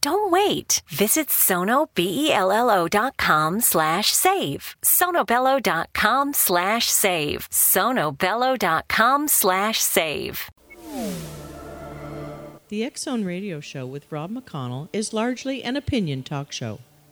Don't wait. Visit sonobello.com slash save. sonobello.com slash save. sonobello.com slash save. The X Zone Radio Show with Rob McConnell is largely an opinion talk show.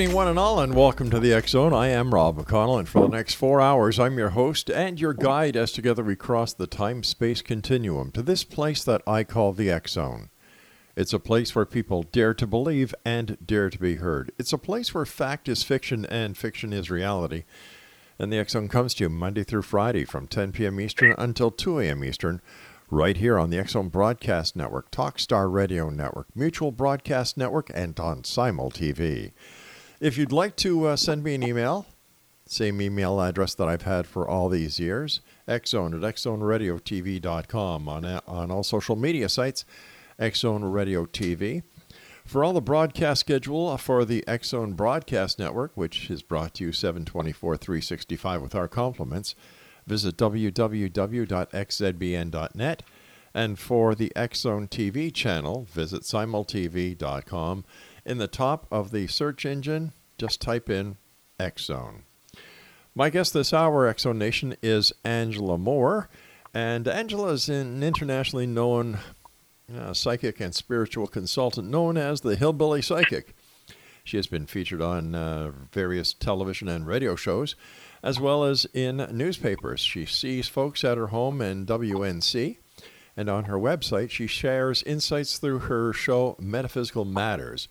Evening, one and all, and welcome to the X Zone. I am Rob McConnell, and for the next four hours, I'm your host and your guide as together we cross the time space continuum to this place that I call the X Zone. It's a place where people dare to believe and dare to be heard. It's a place where fact is fiction and fiction is reality. And the X Zone comes to you Monday through Friday from 10 p.m. Eastern until 2 a.m. Eastern, right here on the Zone Broadcast Network, Talkstar Radio Network, Mutual Broadcast Network, and on Simul TV. If you'd like to uh, send me an email, same email address that I've had for all these years, xzone at xzoneradiotv.com on, on all social media sites, Xzone Radio TV. For all the broadcast schedule for the Xzone Broadcast Network, which is brought to you 724 365 with our compliments, visit www.xzbn.net. And for the Xzone TV channel, visit simultv.com. In the top of the search engine, just type in X Zone. My guest this hour, Zone Nation, is Angela Moore. And Angela is an internationally known uh, psychic and spiritual consultant known as the Hillbilly Psychic. She has been featured on uh, various television and radio shows, as well as in newspapers. She sees folks at her home in WNC, and on her website, she shares insights through her show Metaphysical Matters.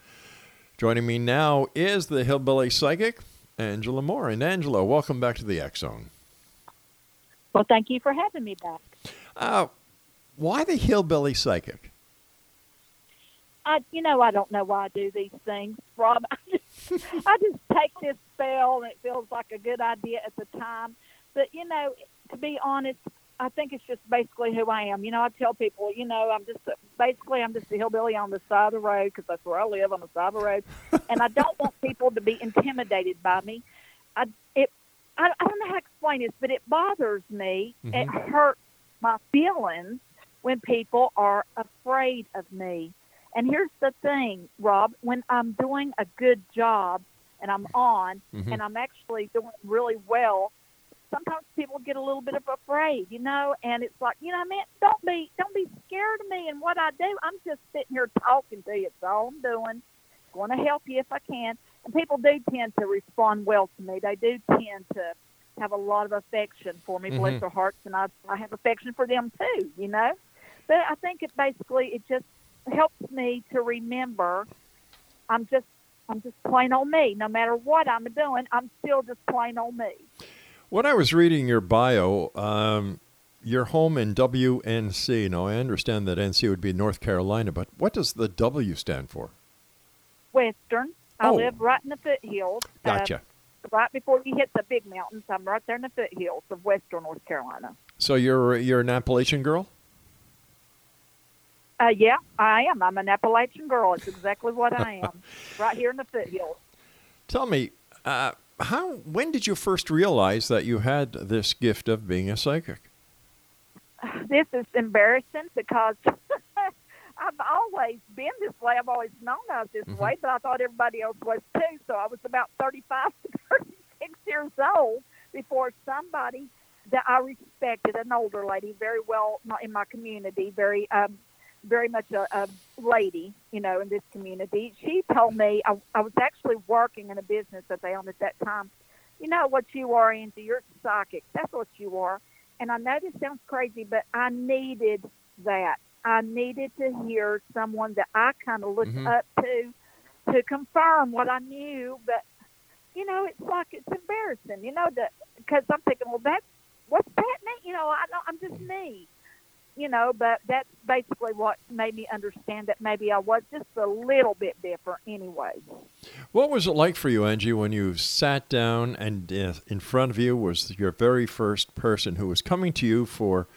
Joining me now is the Hillbilly Psychic, Angela Moore. And Angela, welcome back to the X Zone. Well, thank you for having me back. Uh, why the Hillbilly Psychic? I, you know, I don't know why I do these things, Rob. I just, I just take this spell, and it feels like a good idea at the time. But you know, to be honest, I think it's just basically who I am. You know, I tell people, you know, I'm just basically I'm just a hillbilly on the side of the road because that's where I live on the side of the road, and I don't want people to be intimidated by me. I it I, I don't know how to explain this, but it bothers me. It hurts my feelings when people are afraid of me. And here's the thing, Rob, when I'm doing a good job and I'm on Mhm. and I'm actually doing really well, sometimes people get a little bit of afraid, you know, and it's like, you know, man, don't be don't be scared of me and what I do. I'm just sitting here talking to you. It's all I'm doing. Want to help you if I can. And people do tend to respond well to me. They do tend to have a lot of affection for me, bless Mhm. their hearts, and I I have affection for them too, you know. But I think it basically it just helps me to remember I'm just I'm just plain old me. No matter what I'm doing, I'm still just plain old me. When I was reading your bio, um, your home in WNC. Now I understand that NC would be North Carolina, but what does the W stand for? Western. I Oh. live right in the foothills. uh, Gotcha. right before you hit the big mountains, I'm right there in the foothills of Western North Carolina. So you're you're an Appalachian girl. Uh, yeah, I am. I'm an Appalachian girl. It's exactly what I am. right here in the foothills. Tell me, uh, how when did you first realize that you had this gift of being a psychic? This is embarrassing because I've always been this way. I've always known I was this Mhm. way, but I thought everybody else was too. So I was about 35 to 36 years old before somebody that I respected, an older lady, very well in my community, very um, very much a, a lady, you know, in this community. She told me I, I was actually working in a business that they owned at that time. You know what you are into? You're psychic. That's what you are. And I know this sounds crazy, but I needed that. I needed to hear someone that I kind of looked Mhm. up to to confirm what I knew. But you know, it's like it's embarrassing, you know, that because I'm thinking, well, that's what's that mean? You know, I don't, I'm just me, you know. But that's basically what made me understand that maybe I was just a little bit different, anyway. What was it like for you, Angie, when you sat down and uh, in front of you was your very first person who was coming to you for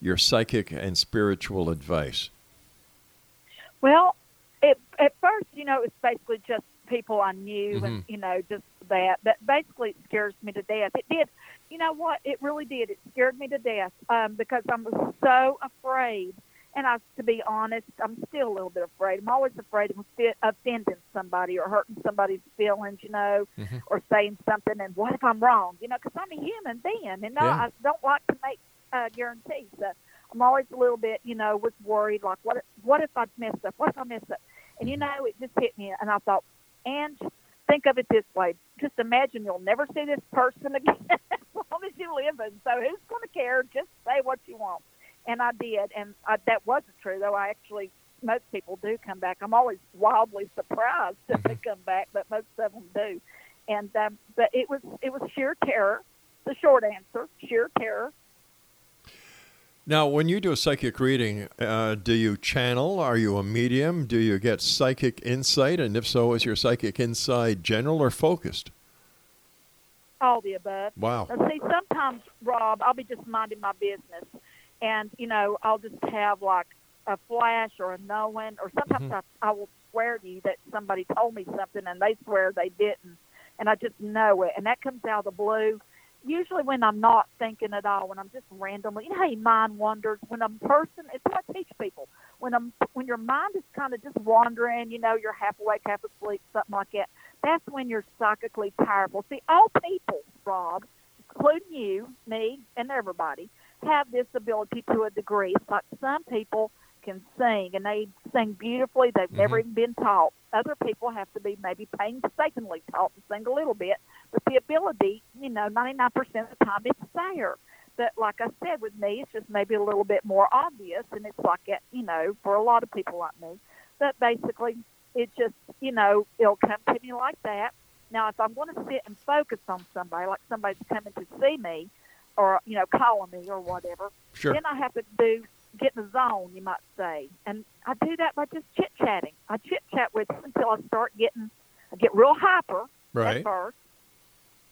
your psychic and spiritual advice? Well, it, at first, you know, it was basically just people I knew and, Mhm. you know, just that. But basically, it scares me to death. It did. You know what? It really did. It scared me to death um, because I was so afraid. And I, to be honest, I'm still a little bit afraid. I'm always afraid of offending somebody or hurting somebody's feelings, you know, Mhm. or saying something. And what if I'm wrong? You know, because I'm a human being. And no, Yeah. I don't like to make uh, guarantees. So I'm always a little bit, you know, was worried. Like, what? What if I mess up? What if I mess up? And you know, it just hit me, and I thought, and think of it this way: just imagine you'll never see this person again as long as you live, and so who's going to care? Just say what you want. And I did, and I, that wasn't true though. I actually, most people do come back. I'm always wildly surprised if they come back, but most of them do. And um, but it was it was sheer terror. The short answer: sheer terror. Now, when you do a psychic reading, uh, do you channel? Are you a medium? Do you get psychic insight? And if so, is your psychic insight general or focused? all the above. Wow. Now, see, sometimes, Rob, I'll be just minding my business, and you know, I'll just have like a flash or a knowing, or sometimes Mhm. I, I will swear to you that somebody told me something and they swear they didn't, and I just know it, and that comes out of the blue. Usually, when I'm not thinking at all, when I'm just randomly, you know, your mind wanders. When a person, it's what I teach people. When I'm, when your mind is kind of just wandering, you know, you're half awake, half asleep, something like that. That's when you're psychically powerful. See, all people, Rob, including you, me, and everybody, have this ability to a degree. It's like some people can sing and they sing beautifully. They've never mm-hmm. even been taught. Other people have to be maybe painstakingly taught to sing a little bit. The ability, you know, 99% of the time it's there. But like I said, with me, it's just maybe a little bit more obvious, and it's like that, you know, for a lot of people like me. But basically, it just, you know, it'll come to me like that. Now, if I'm going to sit and focus on somebody, like somebody's coming to see me, or you know, calling me or whatever, Sure. then I have to do get in the zone, you might say, and I do that by just chit chatting. I chit chat with them until I start getting, I get real hyper Right. at first,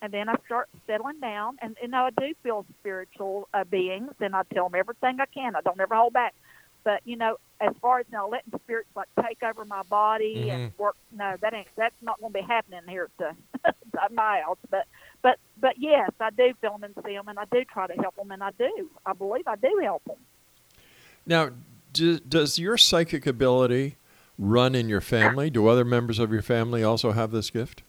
and then I start settling down. And you know, I do feel spiritual uh, beings, and I tell them everything I can. I don't ever hold back. But you know, as far as now letting spirits like take over my body and work, no, that ain't that's not going to be happening here at, the, at my house. But but but yes, I do feel them and see them, and I do try to help them, and I do. I believe I do help them. Now, do, does your psychic ability run in your family? Do other members of your family also have this gift?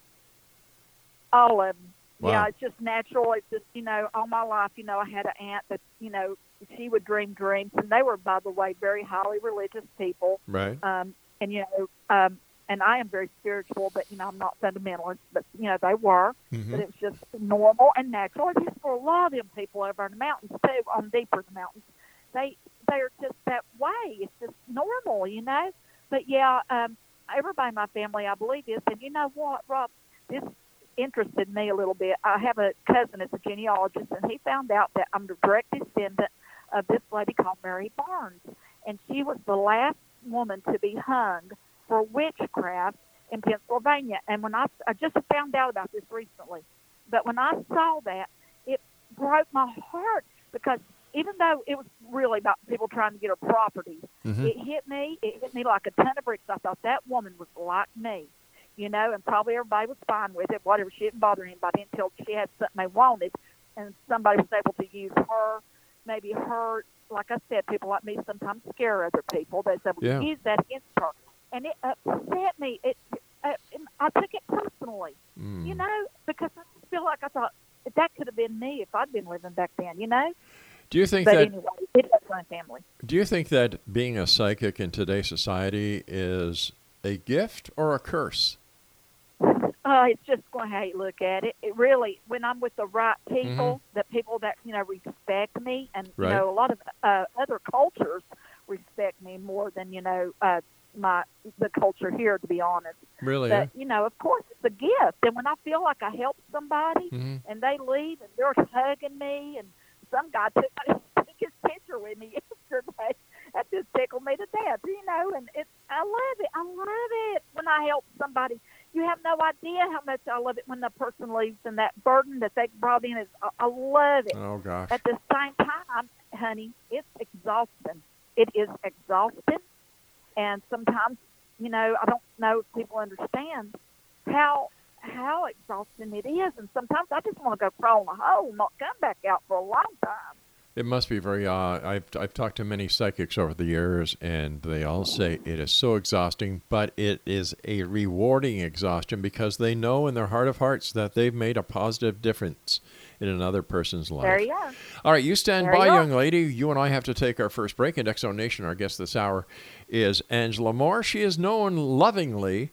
All of them. Wow. Yeah, it's just natural. It's just you know, all my life, you know, I had an aunt that you know she would dream dreams, and they were, by the way, very highly religious people. Right. Um, and you know, um, and I am very spiritual, but you know, I'm not fundamentalist. But you know, they were. Mhm. But it was just normal and natural. And just for a lot of them people over in the mountains too, on deeper in the mountains, they they are just that way. It's just normal, you know. but yeah, um, everybody in my family, I believe this. And you know what, Rob? This interested me a little bit. I have a cousin that's a genealogist, and he found out that I'm the direct descendant of this lady called Mary Barnes, and she was the last woman to be hung for witchcraft in Pennsylvania. And when I, I just found out about this recently, but when I saw that, it broke my heart because even though it was really about people trying to get her property, Mhm. it hit me. It hit me like a ton of bricks. I thought that woman was like me, you know, and probably everybody was fine with it. Whatever, she didn't bother anybody until she had something they wanted, and somebody was able to use her, maybe her. Like I said, people like me sometimes scare other people. They said, well, Yeah. use that against her, and it upset me. It, uh, I took it personally Mm. you know, because I feel like I thought that could have been me if I'd been living back then, you know. Do you think But that anyway, it was my family. Do you think that being a psychic in today's society is a gift or a curse? Uh, it's just going how you look at it. It really, when I'm with the right people, the people that you know respect me, and Right. you know, a lot of uh, other cultures respect me more than you know uh, my the culture here. To be honest, Really? but you know, of course, it's a gift. And when I feel like I helped somebody, Mhm. and they leave and they're hugging me, and some guy took, took his picture with me yesterday. That just tickled me to death, you know. And it's I love it. I love it when I help somebody. You have no idea how much I love it when the person leaves and that burden that they brought in is. I, love it. Oh gosh. At the same time, honey, it's exhausting. It is exhausting, and sometimes, you know, I don't know if people understand how how exhausting it is. And sometimes I just want to go crawl in a hole and not come back out for a long time. It must be very. Uh, I've I've talked to many psychics over the years, and they all say it is so exhausting, but it is a rewarding exhaustion because they know in their heart of hearts that they've made a positive difference in another person's life. There you are. All right, you stand There by, you young lady. You and I have to take our first break. And X Zone Nation, our guest this hour is Angela Moore. She is known lovingly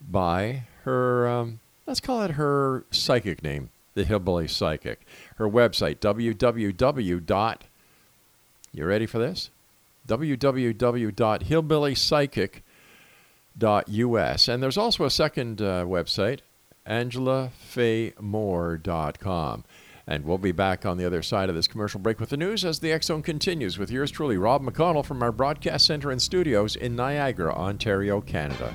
by her, um, let's call it her psychic name, the Hillbilly Psychic. Her website, www. You ready for this? www.hillbillypsychic.us. And there's also a second uh, website, angelafaymoore.com. And we'll be back on the other side of this commercial break with the news as the X Zone continues with yours truly, Rob McConnell from our broadcast center and studios in Niagara, Ontario, Canada.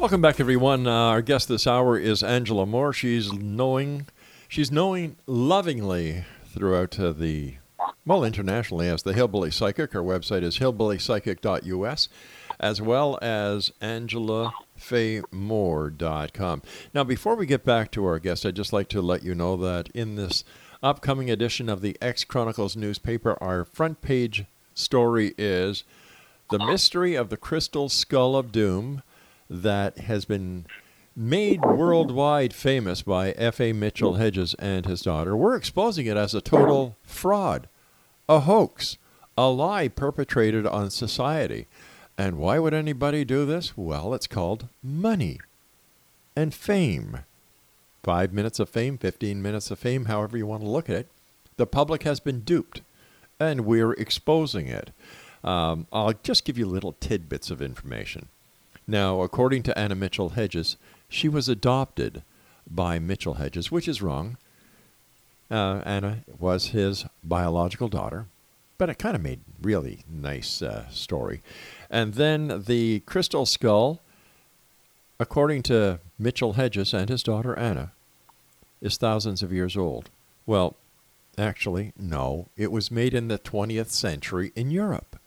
Welcome back, everyone. Uh, our guest this hour is Angela Moore. She's knowing, she's knowing lovingly throughout uh, the, well, internationally as the Hillbilly Psychic. Her website is hillbillypsychic.us, as well as angelafaymoore.com. Now, before we get back to our guest, I'd just like to let you know that in this upcoming edition of the X Chronicles newspaper, our front page story is the mystery of the crystal skull of doom that has been made worldwide famous by F.A. Mitchell Hedges and his daughter. We're exposing it as a total fraud, a hoax, a lie perpetrated on society. And why would anybody do this? Well, it's called money and fame. Five minutes of fame, 15 minutes of fame, however you want to look at it. The public has been duped, and we're exposing it. Um, I'll just give you little tidbits of information. Now, according to Anna Mitchell Hedges, she was adopted by Mitchell Hedges, which is wrong. Uh, Anna was his biological daughter, but it kind of made really nice uh, story. And then the crystal skull, according to Mitchell Hedges and his daughter Anna, is thousands of years old. Well, actually, no. It was made in the 20th century in Europe.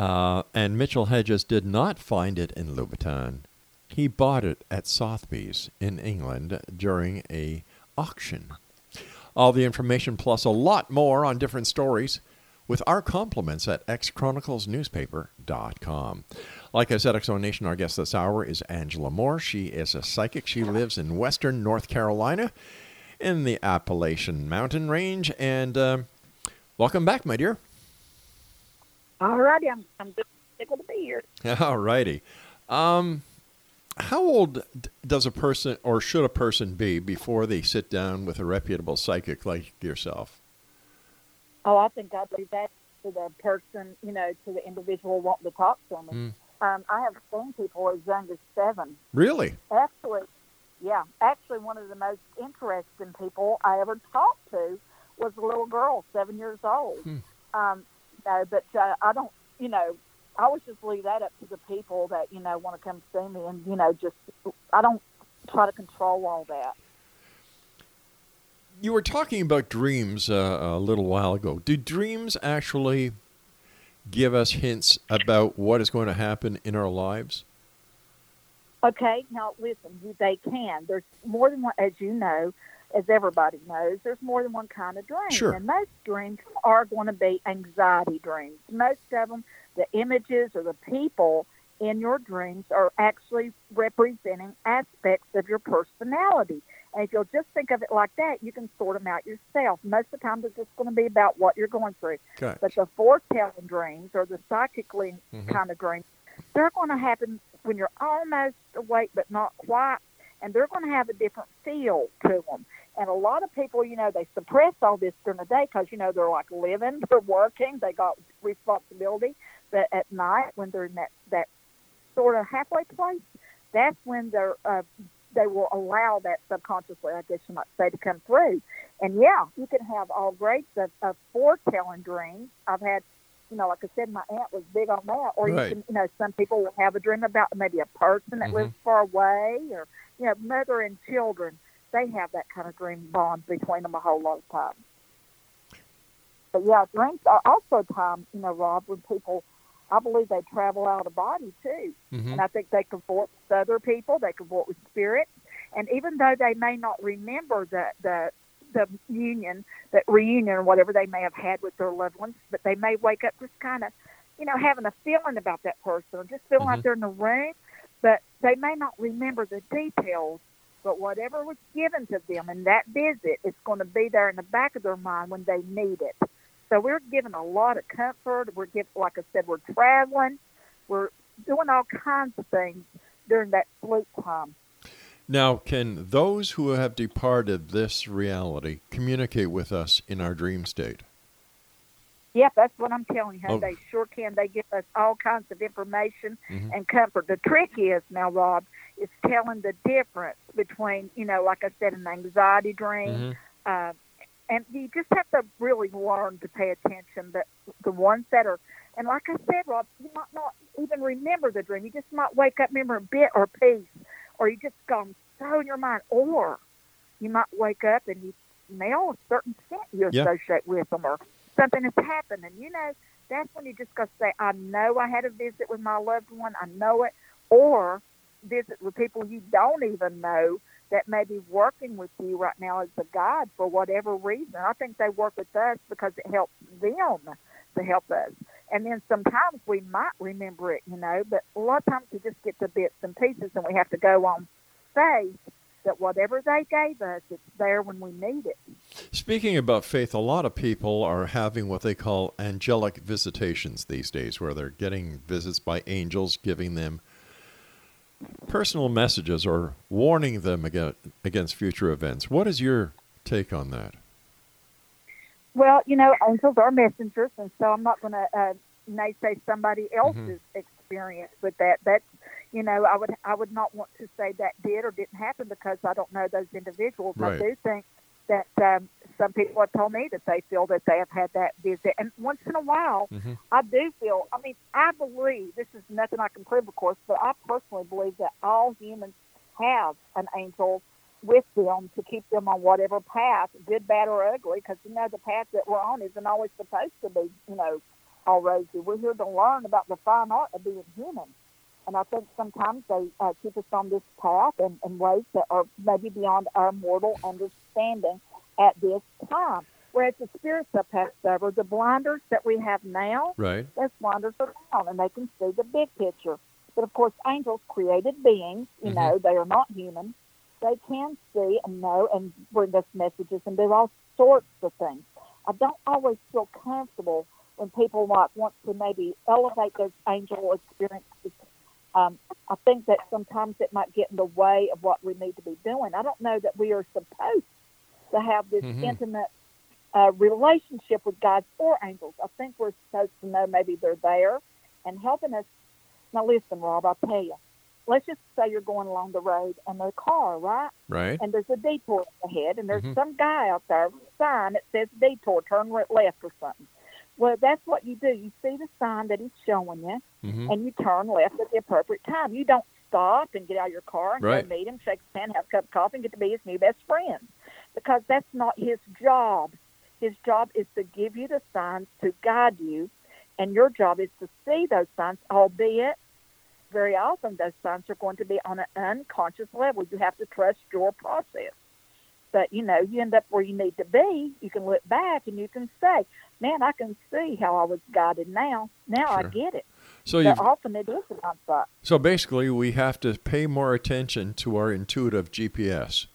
Uh, and Mitchell Hedges did not find it in Lubaantun. He bought it at Sotheby's in England during a auction. All the information plus a lot more on different stories with our compliments at xchroniclesnewspaper.com. Like I said, X Zone Nation, our guest this hour is Angela Moore. She is a psychic. She lives in western North Carolina in the Appalachian Mountain Range. And uh, welcome back, my dear. All righty, I'm, I'm just tickled to be here. All righty. Um, how old does a person or should a person be before they sit down with a reputable psychic like yourself? Oh, I think I'd leave that to the person, you know, to the individual wanting to talk to me. Mm. Um, I have seen people as young as seven. Really? Actually, yeah. Actually, one of the most interesting people I ever talked to was a little girl, seven years old. Hmm. Um, no, but uh, I don't, you know, I always just leave that up to the people that you know want to come see me, and you know, just I don't try to control all that. You were talking about dreams uh, a little while ago. Do dreams actually give us hints about what is going to happen in our lives? Okay, now listen, they can. There's more than one, as you know, as everybody knows, there's more than one kind of dream. Sure. And most dreams are going to be anxiety dreams. Most of them, the images or the people in your dreams are actually representing aspects of your personality. And if you'll just think of it like that, you can sort them out yourself. Most of the time, they're just going to be about what you're going through. Gotcha. But the foretelling dreams or the psychically Mhm. kind of dreams, they're going to happen when you're almost awake but not quite, and they're going to have a different feel to them. And a lot of people, you know, they suppress all this during the day because, you know, they're like living, they're working, they got responsibility. But at night, when they're in that, that sort of halfway place, that's when they're, uh, they will allow that subconsciously, I guess you might say, to come through. And yeah, you can have all grades of, of foretelling dreams. I've had, you know, like I said, my aunt was big on that. Or Right. you can, you know, some people will have a dream about maybe a person that Mhm. lives far away, or you know, mother and children. They have that kind of dream bond between them a whole lot of times. But yeah, dreams are also time, you know, Rob, when people, I believe they travel out of body too. Mhm. And I think they can work with other people, they can work with spirits. And even though they may not remember the, the, the union, that reunion or whatever they may have had with their loved ones, but they may wake up just kind of, you know, having a feeling about that person just feeling Mhm. like they're in the room, but they may not remember the details. But whatever was given to them in that visit, it's going to be there in the back of their mind when they need it. So we're given a lot of comfort. We're given, like I said, we're traveling. We're doing all kinds of things during that sleep time. Now, can those who have departed this reality communicate with us in our dream state? Yep, that's what I'm telling you. Oh. They sure can. They give us all kinds of information Mhm. and comfort. The trick is now, Rob, is telling the difference between, you know, like I said, an anxiety dream. Uh, and you just have to really learn to pay attention. But the ones that are, and like I said, Rob, you might not even remember the dream. You just might wake up, remember a bit or a piece, or you just gone so in your mind. Or you might wake up and you smell a certain scent you Yeah. associate with them, or something has happened, and you know that's when you just got to say, "I know I had a visit with my loved one. I know it," or visit with people you don't even know that may be working with you right now as a guide for whatever reason. I think they work with us because it helps them to help us. And then sometimes we might remember it, you know, but a lot of times we just get the bits and pieces and we have to go on faith that whatever they gave us, it's there when we need it. Speaking about faith, a lot of people are having what they call angelic visitations these days, where they're getting visits by angels, giving them personal messages or warning them against future events. What is your take on that? Well, you know, angels are messengers, and so I'm not going to uh, naysay somebody else's mm-hmm. experience with that. That's, you know, I would I would not want to say that did or didn't happen because I don't know those individuals. Right. I do think that um, some people have told me that they feel that they have had that visit, and once in a while, mm-hmm. I do feel. I mean, I believe this is nothing I can prove, of course, but I personally believe that all humans have an angel with them to keep them on whatever path, good, bad, or ugly, because you know the path that we're on isn't always supposed to be, you know, all rosy. We're here to learn about the fine art of being human. And I think sometimes they uh, keep us on this path in, in ways that are maybe beyond our mortal understanding at this time. Whereas the spirits have passed over, the blinders that we have now, right. those blinders are gone, and they can see the big picture. But of course, angels, created beings, you Mhm. know, they are not human. They can see and know and bring us messages and do all sorts of things. I don't always feel comfortable when people like want to maybe elevate those angel experiences. Um, I think that sometimes it might get in the way of what we need to be doing. I don't know that we are supposed to have this Mhm. intimate uh, relationship with God or angels. I think we're supposed to know maybe they're there and helping us. Now, listen, Rob, I'll tell you. Let's just say you're going along the road and there's a car, right? Right. And there's a detour ahead, and there's Mhm. some guy out there with a sign that says detour, turn left or something. Well, that's what you do. You see the sign that he's showing you, Mhm. and you turn left at the appropriate time. You don't stop and get out of your car and Right. go meet him, shake his hand, have a cup of coffee, and get to be his new best friend. Because that's not his job. His job is to give you the signs to guide you, and your job is to see those signs, albeit very often those signs are going to be on an unconscious level. You have to trust your process. But you know, you end up where you need to be. You can look back and you can say, "Man, I can see how I was guided now. Now I get it." So often it is an onset. So basically, we have to pay more attention to our intuitive GPS.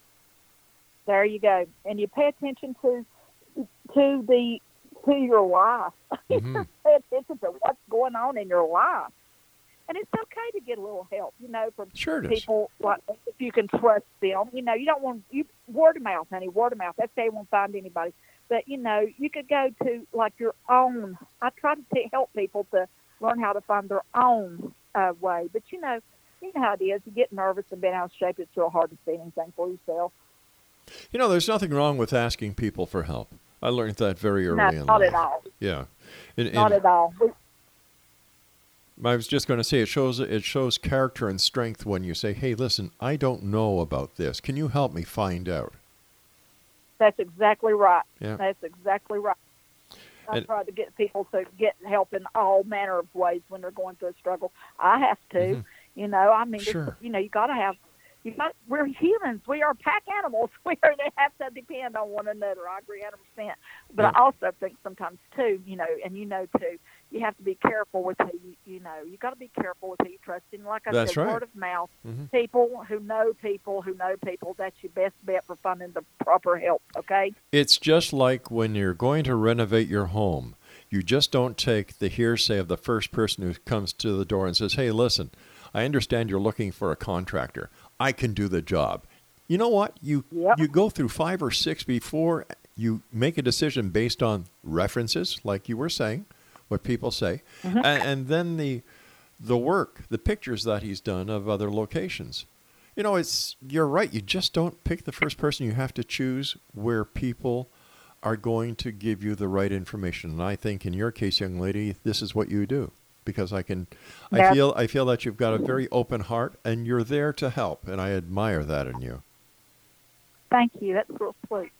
There you go, and you pay attention to to the to your life. Mhm. pay attention to what's going on in your life, and it's okay to get a little help. You know, from Sure people like if you can trust them. You know, you don't want you word of mouth, honey, word of mouth. That's you won't find anybody. But you know, you could go to like your own. I try to t- help people to learn how to find their own uh, way. But you know, you know how it is. You get nervous and bent out of shape. It's real hard to see anything for yourself. You know, there's nothing wrong with asking people for help. I learned that very early No, in not life. at all. Yeah. In- Not at all. We, I was just going to say it shows it shows character and strength when you say, "Hey, listen, I don't know about this. Can you help me find out?" That's exactly right. Yeah. That's exactly right. I And- try to get people to get help in all manner of ways when they're going through a struggle. I have to, Mhm. you know. I mean, Sure. you know, you got to have. You got. We're humans. We are pack animals. We are. They have to depend on one another. I agree, hundred percent. But Yeah. I also think sometimes too, you know, and you know too, you have to be careful with who you. You know, you got to be careful with who you trust. And like I That's said, right. word of mouth. Mhm. People who know people who know people. That's your best bet for finding the proper help. Okay. It's just like when you're going to renovate your home. You just don't take the hearsay of the first person who comes to the door and says, "Hey, listen, I understand you're looking for a contractor. I can do the job." You know what? You Yep. you go through 5 or 6 before you make a decision based on references like you were saying, what people say, Mm-hmm. and, and then the the work, the pictures that he's done of other locations. You know, it's you're right. You just don't pick the first person. You have to choose where people are going to give you the right information. And I think in your case, young lady, this is what you do because I can I feel I feel that you've got a very open heart and you're there to help and I admire that in you. Thank you. That's real sweet.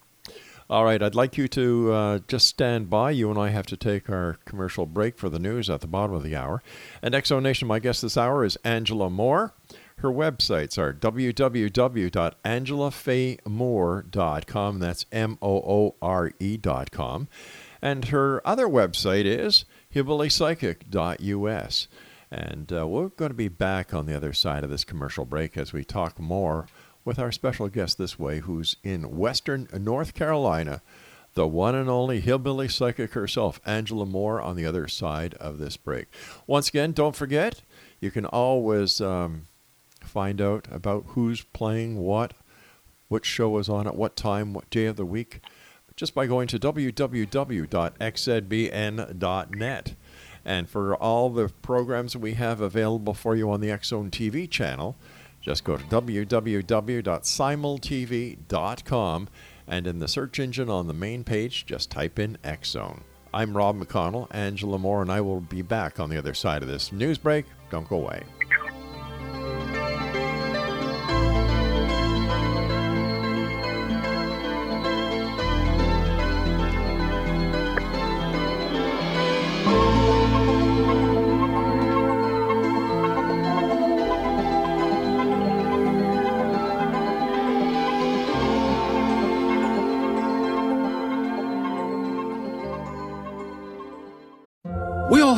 All right, I'd like you to uh, just stand by. You and I have to take our commercial break for the news at the bottom of the hour. And X Zone Nation, my guest this hour is Angela Moore. Her websites are www.angelafaymoore.com. That's M O O R E.com. And her other website is hillbillypsychic.us. And uh, we're going to be back on the other side of this commercial break as we talk more with our special guest this way, who's in Western North Carolina, the one and only hillbilly psychic herself, Angela Moore, on the other side of this break. Once again, don't forget, you can always um, find out about who's playing what, what show is on at what time, what day of the week, just by going to www.xzbn.net. And for all the programs we have available for you on the Zone TV channel, just go to www.simultv.com and in the search engine on the main page, just type in X Zone. I'm Rob McConnell, Angela Moore, and I will be back on the other side of this news break. Don't go away.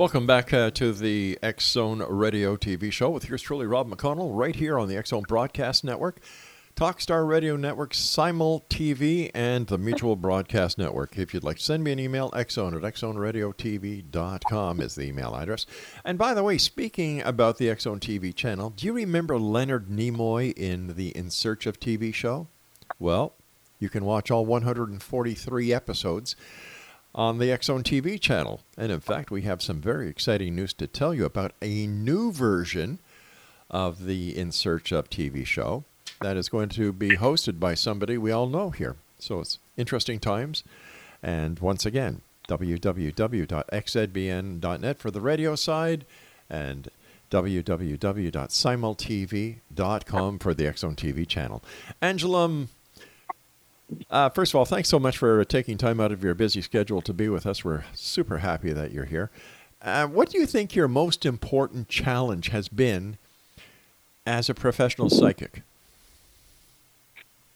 Welcome back uh, to the Zone Radio TV show with yours truly, Rob McConnell, right here on the Zone Broadcast Network, Talkstar Radio Network, Simul TV, and the Mutual Broadcast Network. If you'd like to send me an email, xzone at xzoneradiotv.com is the email address. And by the way, speaking about the Zone TV channel, do you remember Leonard Nimoy in the In Search of TV show? Well, you can watch all 143 episodes on the Zone TV channel. And in fact, we have some very exciting news to tell you about a new version of the In Search of TV show that is going to be hosted by somebody we all know here. So it's interesting times. And once again, www.xzbn.net for the radio side and www.simultv.com for the Zone TV channel. Angela, uh, first of all, thanks so much for taking time out of your busy schedule to be with us. We're super happy that you're here. Uh, what do you think your most important challenge has been as a professional psychic?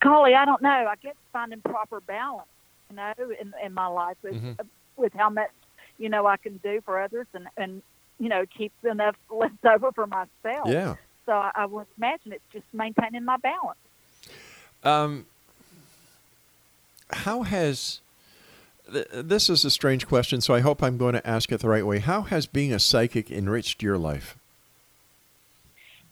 Golly, I don't know. I guess finding proper balance, you know, in, in my life with Mhm. with how much you know I can do for others and and you know keep enough left over for myself. Yeah. So I, I would imagine it's just maintaining my balance. Um, how has th- this is a strange question, so I hope I'm going to ask it the right way. How has being a psychic enriched your life?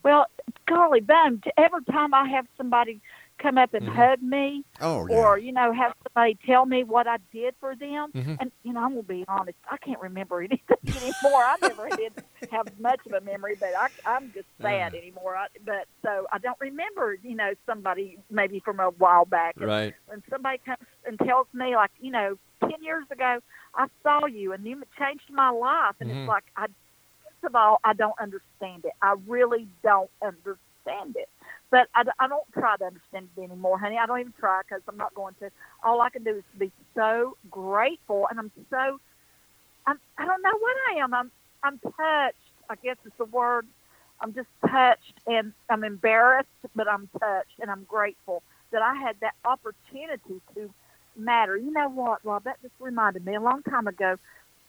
Well, golly, bum! Every time I have somebody come up and Mhm. hug me, Oh, yeah. or you know, have somebody tell me what I did for them, Mhm. and you know, I'm gonna be honest, I can't remember anything anymore. I never did have much of a memory, but I, I'm just sad anymore. I, but so I don't remember, you know, somebody maybe from a while back. And Right. When somebody comes and tells me, like, you know, ten years ago, I saw you and you changed my life, and Mhm. it's like I first of all, I don't understand it. I really don't understand it. But I don't try to understand it anymore, honey. I don't even try because I'm not going to. All I can do is be so grateful, and I'm so. I'm. I don't know what I am. I'm. I'm touched. I guess is the word. I'm just touched, and I'm embarrassed, but I'm touched, and I'm grateful that I had that opportunity to matter. You know what, Rob? That just reminded me a long time ago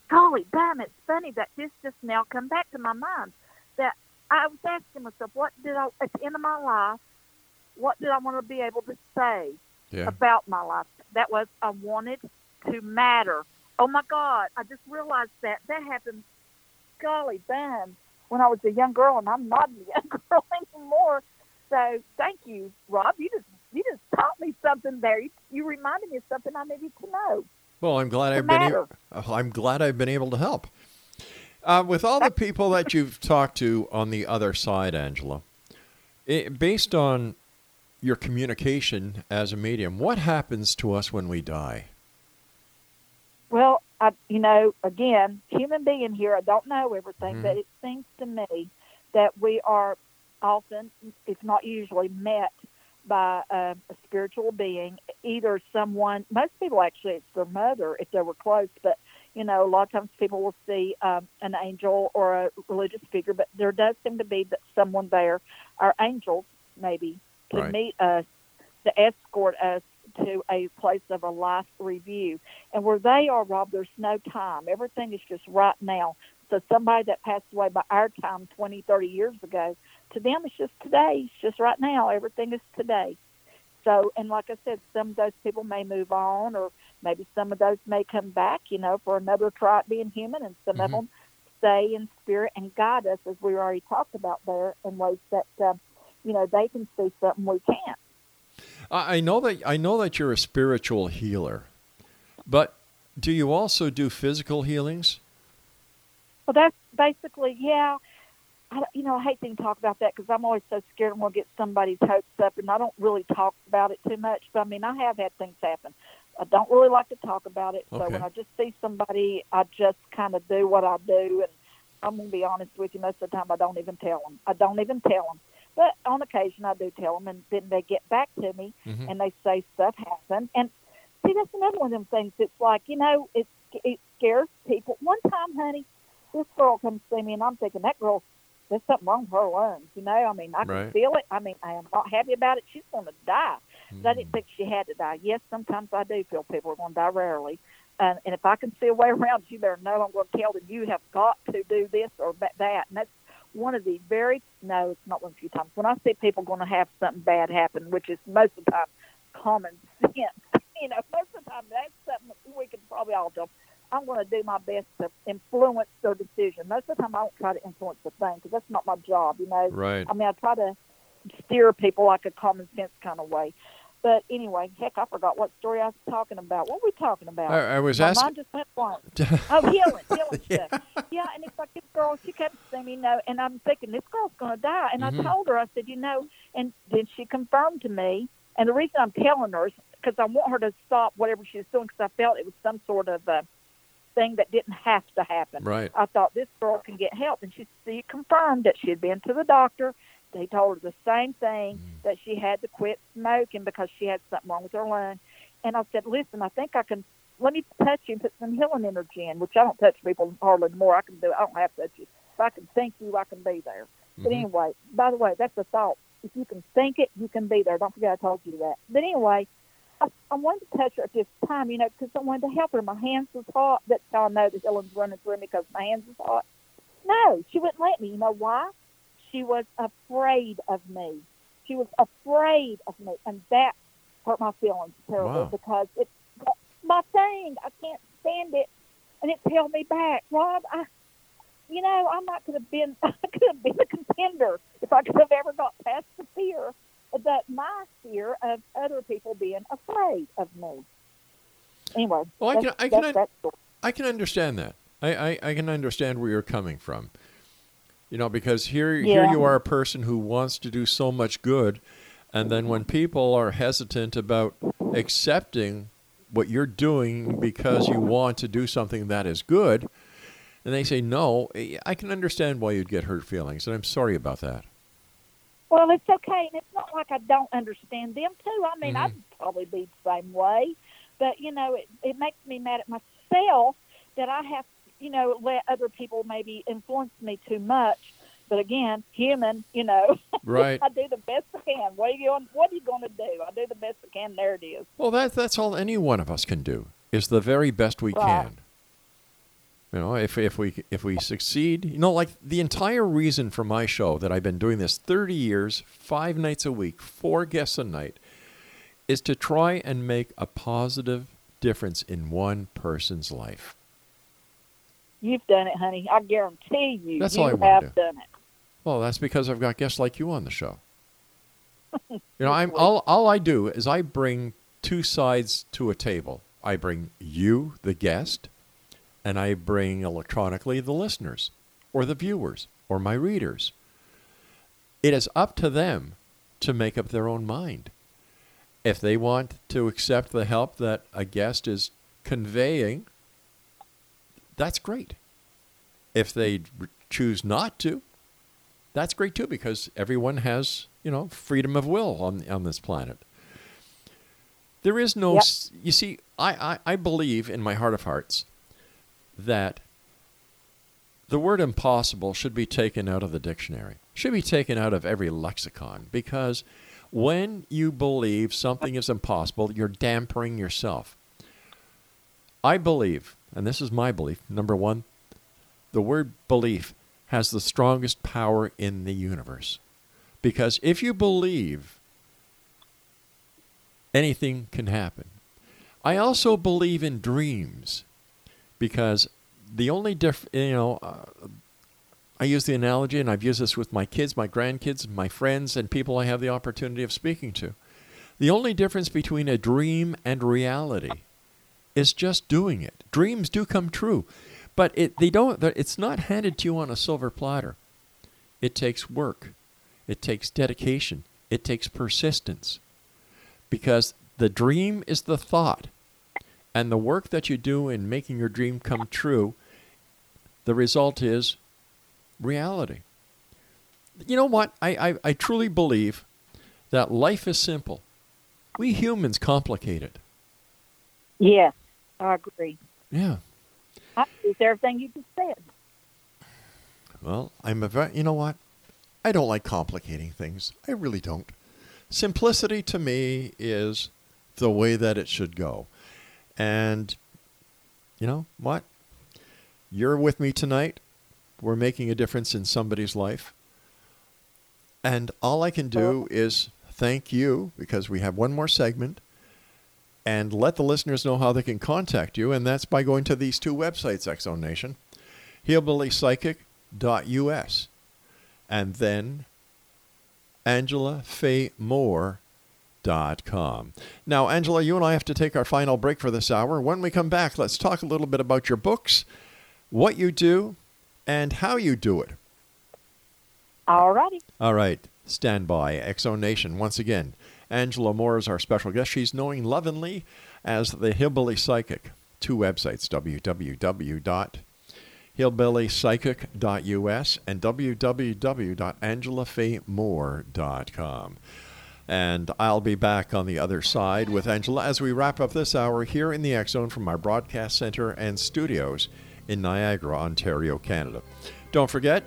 golly, damn, it's funny that this just now come back to my mind. That I was asking myself, what did I at the end of my life? What did I want to be able to say Yeah. about my life? That was I wanted to matter. Oh my God! I just realized that that happened. Golly, damn! When I was a young girl, and I'm not a young girl anymore. So thank you, Rob. You just you just taught me something there. You, you reminded me of something I needed to know. Well, I'm glad I've been. matter. A- I'm glad I've been able to help. Uh, with all the people that you've talked to on the other side, Angela, i based on your communication as a medium, what happens to us when we die? Well, I, you know, again, human being here, I don't know everything, but it seems to me that we are often, if not usually, met by uh, a spiritual being, either someone, most people actually, it's their mother if they were close, but, you know, a lot of times people will see um, an angel or a religious figure, but there does seem to be that someone there, our angels maybe, to Right. meet us, to escort us to a place of a life review. And where they are, Rob, there's no time. Everything is just right now. So somebody that passed away by our time 20, 30 years ago, to them it's just today. It's just right now. Everything is today. So, and like I said, some of those people may move on, or maybe some of those may come back, you know, for another try at being human, and some of them stay in spirit and guide us, as we already talked about there, in ways that, uh, you know, they can see something we can't. I I know that I know that you're a spiritual healer, but do you also do physical healings? Well, that's basically, yeah. I, you know, I hate to even talk about that because I'm always so scared I'm going to get somebody's hopes up, and I don't really talk about it too much. But I mean, I have had things happen. I don't really like to talk about it. So Okay. when I just see somebody, I just kind of do what I do, and I'm going to be honest with you. Most of the time, I don't even tell them. I don't even tell them. But on occasion, I do tell them, and then they get back to me, Mhm. and they say stuff happened. And see, that's another one of them things. It's like you know, it it scares people. One time, honey, this girl comes see me, and I'm thinking that girl, there's something wrong with her lungs. You know, I mean, I can feel it. I mean, I am not happy about it. She's going to die. But I didn't mm-hmm. think she had to die. Yes, sometimes I do feel people are going to die rarely. And, and if I can see a way around, it, you better know I'm going to tell them you have got to do this or that. And that's one of the very no, it's not one of the few times when I see people going to have something bad happen, which is most of the time common sense. you know, most of the time that's something that we can probably all tell. I'm going to do my best to influence their decision. Most of the time, I don't try to influence the thing because that's not my job. You know, Right. I mean, I try to steer people like a common sense kind of way. But anyway, heck, I forgot what story I was talking about. What were we talking about? I- I was My asking- mind just went blank. oh, healing, healing stuff. Yeah, and it's like this girl, she kept saying, you know, and I'm thinking this girl's going to die. And Mhm. I told her, I said, you know, and then she confirmed to me. And the reason I'm telling her is because I want her to stop whatever she was doing because I felt it was some sort of uh, thing that didn't have to happen. Right. I thought this girl can get help, and she, she confirmed that she had been to the doctor. They told her the same thing that she had to quit smoking because she had something wrong with her lung. And I said, "Listen, I think I can. Let me touch you and put some healing energy in, which I don't touch people hardly anymore. I can do. I don't have to touch you. If I can think you, I can be there. But Mhm. anyway, by the way, that's a thought. If you can think it, you can be there. Don't forget I told you that. But anyway, I, I wanted to touch her at this time, you know, because I wanted to help her. My hands was hot. That's how I know that Ellen's running through me because my hands was hot. No, she wouldn't let me. You know why? She was afraid of me. She was afraid of me, and that hurt my feelings terribly Wow. because it's my thing. I can't stand it, and it's held me back. Rob, I, you know, I'm might could have been, I could have been a contender if I could have ever got past the fear, that my fear of other people being afraid of me. Anyway, Well, I can, I can. I can understand that. I, I, I can understand where you're coming from. You know, because here, here you are a person who wants to do so much good, and then when people are hesitant about accepting what you're doing because you want to do something that is good, and they say no, I can understand why you'd get hurt feelings, and I'm sorry about that. Well, it's okay, and it's not like I don't understand them too. I mean, Mhm. I'd probably be the same way, but you know, it, it makes me mad at myself that I have, you know, let other people maybe influence me too much. But again, human, you know, Right. I do the best I can. What are you going? What are you going to do? I do the best I can. There it is. Well, that, that's all any one of us can do, is the very best we Right. can. You know, if if we if we succeed, you know, like the entire reason for my show that I've been doing this 30 years, 5 nights a week, 4 guests a night is to try and make a positive difference in one person's life. You've done it, honey. I guarantee you. That's you all I have do. done it. Well, that's because I've got guests like you on the show. you know, I'm all all I do is I bring two sides to a table. I bring you, the guest, and I bring electronically the listeners or the viewers or my readers. It is up to them to make up their own mind. If they want to accept the help that a guest is conveying, that's great. If they choose not to, that's great too because everyone has, you know, freedom of will on on this planet. There is no, Yep. you see, I, I, I believe in my heart of hearts that the word impossible should be taken out of the dictionary, should be taken out of every lexicon because when you believe something is impossible, you're dampering yourself. I believe, and this is my belief, number one, the word belief has the strongest power in the universe. Because if you believe, anything can happen. I also believe in dreams because the only diff, you know, uh, I use the analogy, and I've used this with my kids, my grandkids, my friends, and people I have the opportunity of speaking to. The only difference between a dream and reality is just doing it. Dreams do come true, but it they don't. It's not handed to you on a silver platter. It takes work. It takes dedication. It takes persistence. Because the dream is the thought, and the work that you do in making your dream come true, the result is reality. You know what? I, I, I truly believe that life is simple. We humans complicate it. Yes, I agree. Yeah. I agree everything you just said. Well, I'm a very, you know what? I don't like complicating things. I really don't. Simplicity to me is the way that it should go. And you know what? You're with me tonight. We're making a difference in somebody's life. And all I can do is thank you because we have one more segment and let the listeners know how they can contact you. And that's by going to these two websites, X Zone Nation hillbillypsychic.us and then AngelaFayeMoore.com. Now, Angela, you and I have to take our final break for this hour. When we come back, let's talk a little bit about your books, what you do, and how you do it. All righty. All right, stand by. X Zone Nation, once again. Angela Moore is our special guest. She's known lovingly as the Hillbilly Psychic. Two websites, www.hillbillypsychic.us and www.angelafayemoore.com. And I'll be back on the other side with Angela as we wrap up this hour here in the X Zone from our broadcast center and studios in Niagara, Ontario, Canada. Don't forget,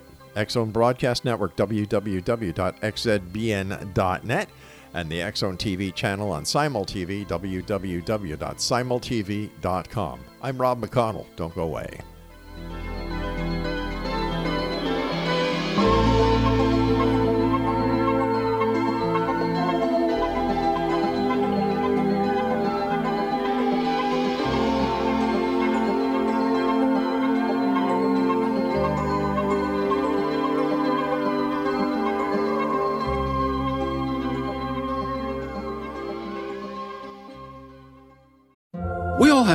Zone Broadcast Network, www.xzbn.net, and the Zone TV channel on SimulTV, www.simultv.com. I'm Rob McConnell. Don't go away.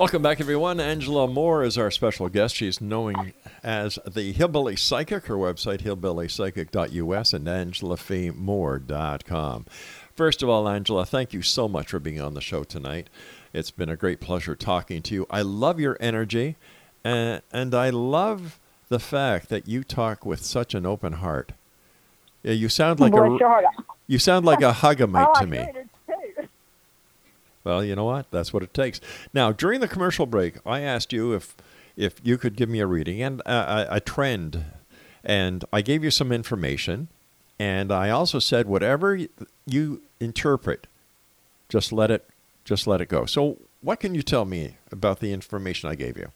Welcome back, everyone. Angela Moore is our special guest. She's known as the Hillbilly Psychic. Her website, hillbillypsychic.us and angelafayemoore.com. First of all, Angela, thank you so much for being on the show tonight. It's been a great pleasure talking to you. I love your energy, and, and I love the fact that you talk with such an open heart. Yeah, you sound like a you sound like a hugamite Oh, to me. Well, you know what? That's what it takes. Now, during the commercial break, I asked you if if you could give me a reading and a, a, trend, and I gave you some information, and I also said whatever you interpret, just let it just let it go. So, what can you tell me about the information I gave you?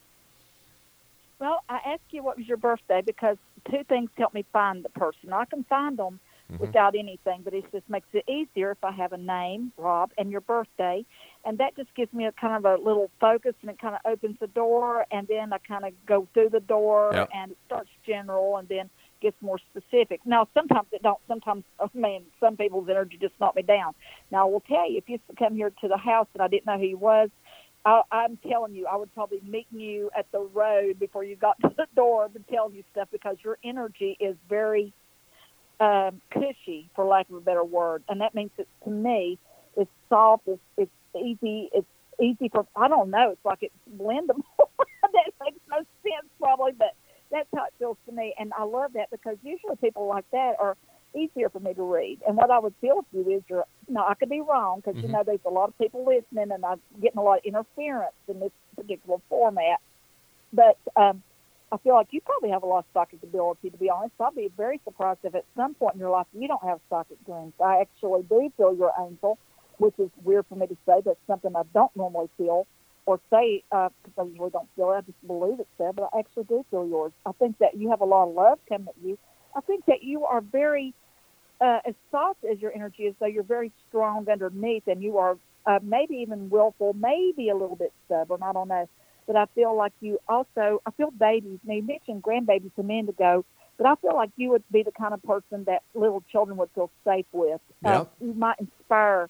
Well, I asked you what was your birthday because two things help me find the person. I can find them Mm-hmm. without anything, but it just makes it easier if I have a name, Rob, and your birthday, and that just gives me a kind of a little focus, and it kind of opens the door, and then I kind of go through the door, Yep. and it starts general, and then gets more specific. Now, sometimes it don't. Sometimes, I mean, some people's energy just knock me down. Now, I will tell you, if you come here to the house and I didn't know who you was, I, I'm telling you, I would probably meet you at the road before you got to the door to tell you stuff because your energy is very um, cushy, for lack of a better word, and that means that to me, it's soft, it's, it's easy, it's easy for I don't know, it's like it's blendable. that makes no sense probably, but that's how it feels to me, and I love that because usually people like that are easier for me to read. And what I would feel with you is you're no, I could be wrong because you Mhm. know there's a lot of people listening, and I'm getting a lot of interference in this particular format. But um, I feel like you probably have a lot of psychic ability. To be honest, I'd be very surprised if at some point in your life you don't have psychic dreams. I actually do feel your angel, which is weird for me to say. That's something I don't normally feel or say because I usually don't feel it. I just believe it's there, but I actually do feel yours. I think that you have a lot of love coming at you. I think that you are very uh, as soft as your energy is, though you're very strong underneath, and you are uh, maybe even willful, maybe a little bit stubborn. I don't know, but I feel like you also. I feel babies. Now you mentioned grandbabies a minute ago, but I feel like you would be the kind of person that little children would feel safe with. Uh, you might inspire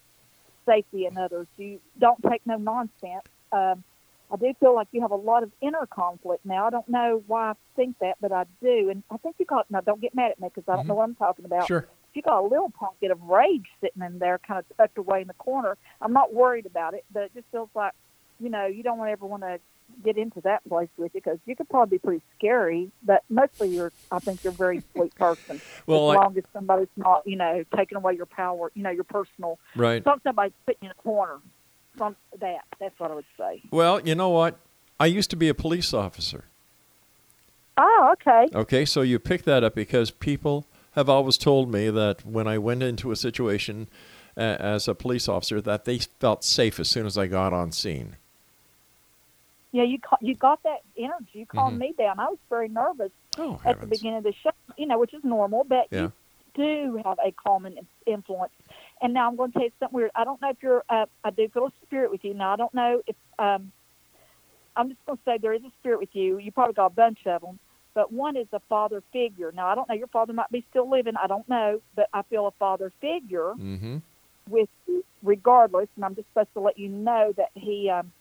safety in others. You don't take no nonsense. Um, I do feel like you have a lot of inner conflict now. I don't know why I think that, but I do. And I think you got, now don't get mad at me because I don't know what I'm talking about. Sure. You got a little pocket of rage sitting in there, kind of tucked away in the corner. I'm not worried about it, but it just feels like, you know, you don't want everyone to get into that place with you because you could probably be pretty scary. But mostly, you're, I think you're a very sweet person. Well, as I- long as somebody's not, you know, taking away your power, you know, your personal. Right. Some somebody's putting you in a corner. Some that. That's what I would say. Well, you know what? I used to be a police officer. Oh, okay. Okay, so you pick that up because people have always told me that when I went into a situation uh, as a police officer, that they felt safe as soon as I got on scene. Yeah, you ca- you got that energy. You calmed Mhm. me down. I was very nervous Oh, at the beginning of the show, you know, which is normal, but Yeah. you do have a calming influence. And now I'm going to tell you something weird. I don't know if you're, uh, I do feel a spirit with you. Now, I don't know if, um, I'm just going to say there is a spirit with you. You probably got a bunch of them, but one is a father figure. Now, I don't know. Your father might be still living. I don't know, but I feel a father figure Mm-hmm. with you regardless. And I'm just supposed to let you know that he, um,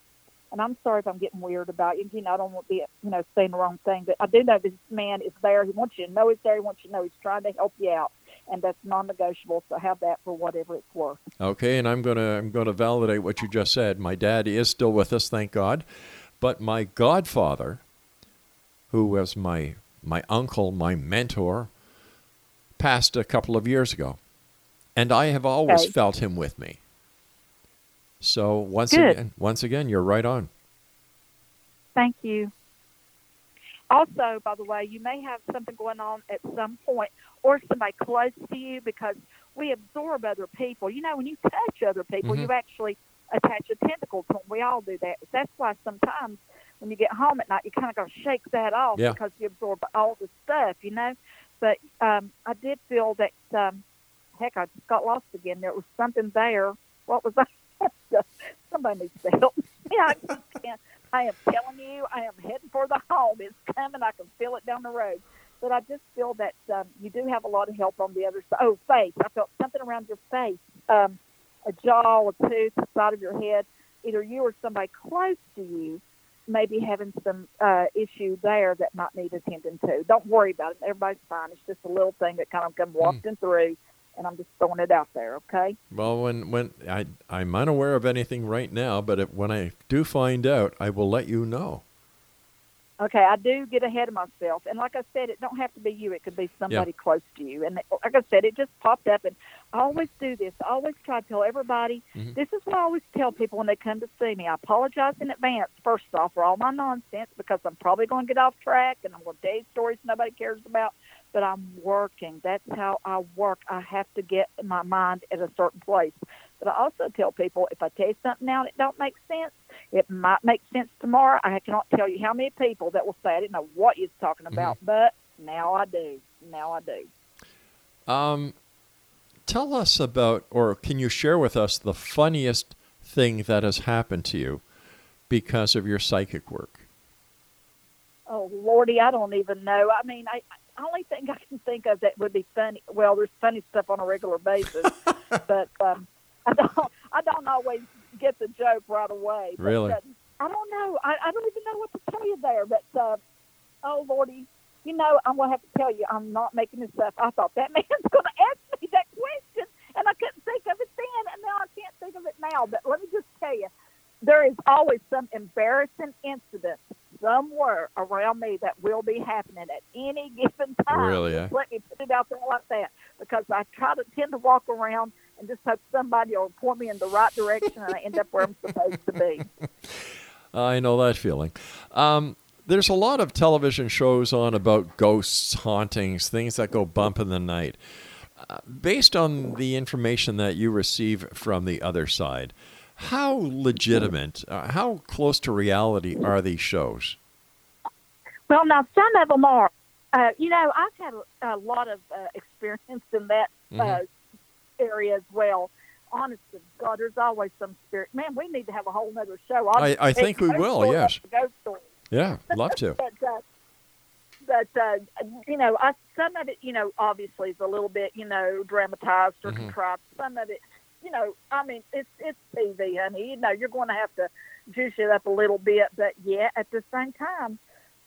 and I'm sorry if I'm getting weird about you. You know, I don't want to be, you know, saying the wrong thing, but I do know this man is there. He wants you to know he's there. He wants you to know he's trying to help you out, and that's non-negotiable. So have that for whatever it's worth. Okay, and I'm gonna I'm gonna validate what you just said. My dad is still with us, thank God, but my godfather, who was my my uncle, my mentor, passed a couple of years ago, and I have always Okay. felt him with me. So once Good. again, once again, you're right on. Thank you. Also, by the way, you may have something going on at some point or somebody close to you because we absorb other people. You know, when you touch other people, Mhm. you actually attach a tentacle to them. We all do that. That's why sometimes when you get home at night, you kind of got to shake that off Yeah. because you absorb all the stuff, you know. But um, I did feel that, um, heck, I just got lost again. There was something there. What was that? Somebody needs to help me. I can't. I am telling you, I am heading for the home. It's coming. I can feel it down the road. But I just feel that um, you do have a lot of help on the other side. Oh, face. I felt something around your face, um, a jaw, a tooth, the side of your head. Either you or somebody close to you may be having some uh, issue there that might need attending to. Don't worry about it. Everybody's fine. It's just a little thing that kind of come walking through, and I'm just throwing it out there. Okay. Well, when when I I'm unaware of anything right now, but if, when I do find out, I will let you know. Okay, I do get ahead of myself, and like I said, it don't have to be you. It could be somebody close to you. And like I said, it just popped up, and I always do this. I always try to tell everybody. Mhm. This is what I always tell people when they come to see me. I apologize in advance, first off, for all my nonsense because I'm probably going to get off track, and I'm going to tell stories nobody cares about. But I'm working. That's how I work. I have to get my mind at a certain place. But I also tell people if I tell you something now it don't make sense, it might make sense tomorrow. I cannot tell you how many people that will say I didn't know what you're talking about, but now I do. Now I do. Um, tell us about, or can you share with us the funniest thing that has happened to you because of your psychic work? Oh Lordy, I don't even know. I mean, I only thing I can think of that would be funny. Well, there's funny stuff on a regular basis, but um, I don't I don't always get the joke right away. But, Really? uh, I don't know. I, I don't even know what to tell you there. But uh, oh Lordy, you know I'm gonna have to tell you I'm not making this up. I thought that man's gonna ask me that question, and I couldn't think of it then, and now I can't think of it now. But let me just tell you, there is always some embarrassing incident somewhere around me that will be happening at any given time. Really? Just Let me put it out there like that because I try to tend to walk around and just hope somebody will point me in the right direction and I end up where I'm supposed to be. I know that feeling. Um, there's a lot of television shows on about ghosts, hauntings, things that go bump in the night. Uh, based on the information that you receive from the other side, how legitimate, uh, how close to reality are these shows? Well, now some of them are. Uh, you know, I've had a, a lot of uh, experience in that uh, Mhm. area as well. Honest to God, there's always some spirit. Man, we need to have a whole other show. I- I think we will, yes. after Ghost story. Yeah, love to. but uh, but uh, you know, I some of it, you know, obviously is a little bit, you know, dramatized or Mhm. contrived. Some of it, you know, I mean, it's it's TV, honey. You know, you're going to have to juice it up a little bit, but yeah, at the same time,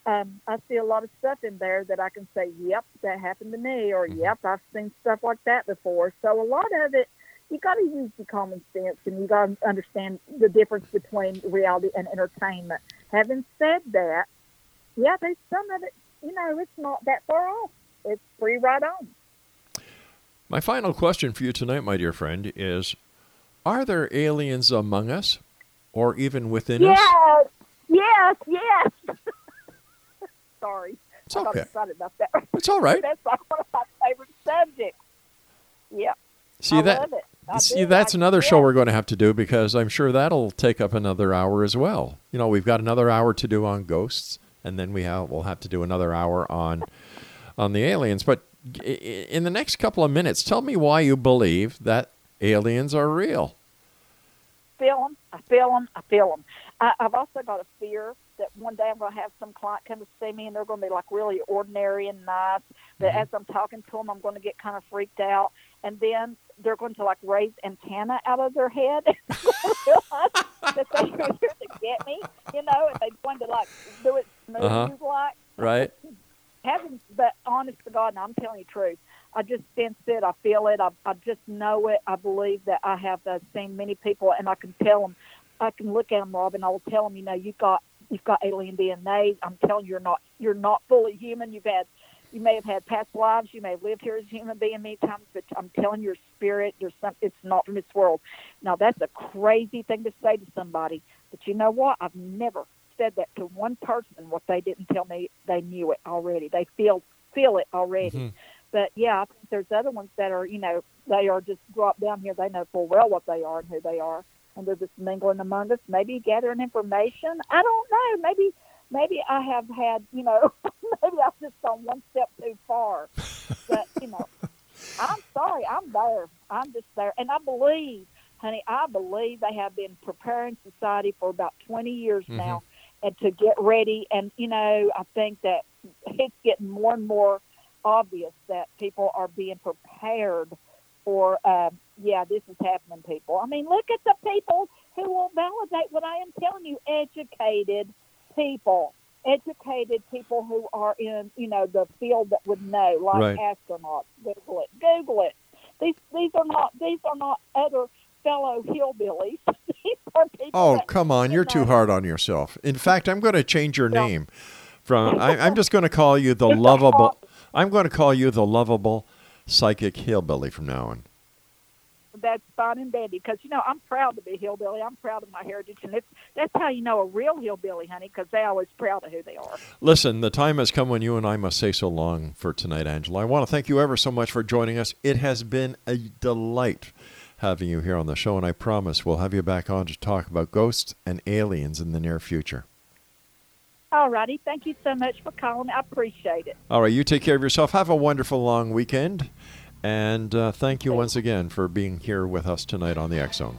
um, I see a lot of stuff in there that I can say, "Yep, that happened to me," or "Yep, I've seen stuff like that before." So a lot of it, you got to use your common sense, and you got to understand the difference between reality and entertainment. Having said that, yeah, there's some of it. You know, it's not that far off. It's free right on. My final question for you tonight, my dear friend, is Are there aliens among us or even within us? Yes, yes, yes. Sorry, It's okay. excited about that. It's all right. That's like one of my favorite subjects. Yeah. See I that? love it. I See, do. that's I- another show we're going to have to do because I'm sure that'll take up another hour as well. You know, we've got another hour to do on ghosts, and then we have we'll have to do another hour on on the aliens. But in the next couple of minutes, tell me why you believe that aliens are real. feel them. I feel them. I feel them. I, I've also got a fear that one day I'm going to have some client come to see me and they're going to be like really ordinary and nice. But Mm-hmm. as I'm talking to them, I'm going to get kind of freaked out. And then they're going to like raise antenna out of their head. and realize that they were here to get me, you know, and they going to like do it smooth Uh-huh. like Right? Having but honest to God, and I'm telling you the truth. I just sense it. I feel it. I, I just know it. I believe that I have uh, seen many people, and I can tell them. I can look at them, Rob, and I will tell them, you know, you've got you've got alien DNA. I'm telling you, you're not you're not fully human. You've had you may have had past lives. You may have lived here as a human being many times, but I'm telling your spirit, there's some. It's not from this world. Now that's a crazy thing to say to somebody, but you know what? I've never said that to one person. What they didn't tell me, they knew it already. They feel feel it already. Mhm. But yeah, I think there's other ones that are, you know, they are just drop down here. They know full well what they are and who they are. and they're just mingling among us, maybe gathering information. I don't know. Maybe maybe I have had, you know, maybe I've just gone one step too far. But, you know, I'm sorry, I'm there. I'm just there. And I believe, honey, I believe they have been preparing society for about 20 years Mhm. now and to get ready. And, you know, I think that it's getting more and more obvious that people are being prepared for, um, yeah, this is happening, people. I mean, look at the people who will validate what I am telling you, educated people. Educated people who are in, you know, the field that would know, like Right. astronauts. Google it. Google it. These these are not these are not other fellow hillbillies. these are people. Oh, come on. You're too hard on yourself. In fact, I'm going to change your name from, I, I'm just going to call you the lovable, I'm going to call you the lovable psychic hillbilly from now on. that's fine and dandy because you know I'm proud to be hillbilly. I'm proud of my heritage, and it's that's how you know a real hillbilly, honey, because they always proud of who they are. Listen, the time has come when you and I must say so long for tonight, Angela. I want to thank you ever so much for joining us. It has been a delight having you here on the show, and I promise we'll have you back on to talk about ghosts and aliens in the near future. All righty, thank you so much for calling. I appreciate it. All right, you take care of yourself. Have a wonderful long weekend. And uh, thank you once again for being here with us tonight on the X Zone.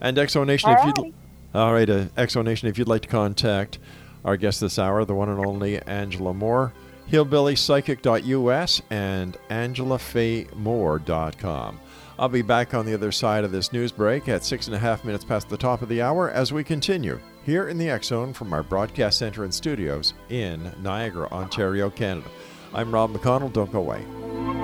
And Zone Nation, if you'd all right, uh, Zone Nation, if you'd like to contact our guest this hour, the one and only Angela Moore, hillbillypsychic.us and angelafayemoore.com. I'll be back on the other side of this news break at six and a half minutes past the top of the hour as we continue here in the Zone from our broadcast center and studios in Niagara, Ontario, Canada. I'm Rob McConnell. Don't go away.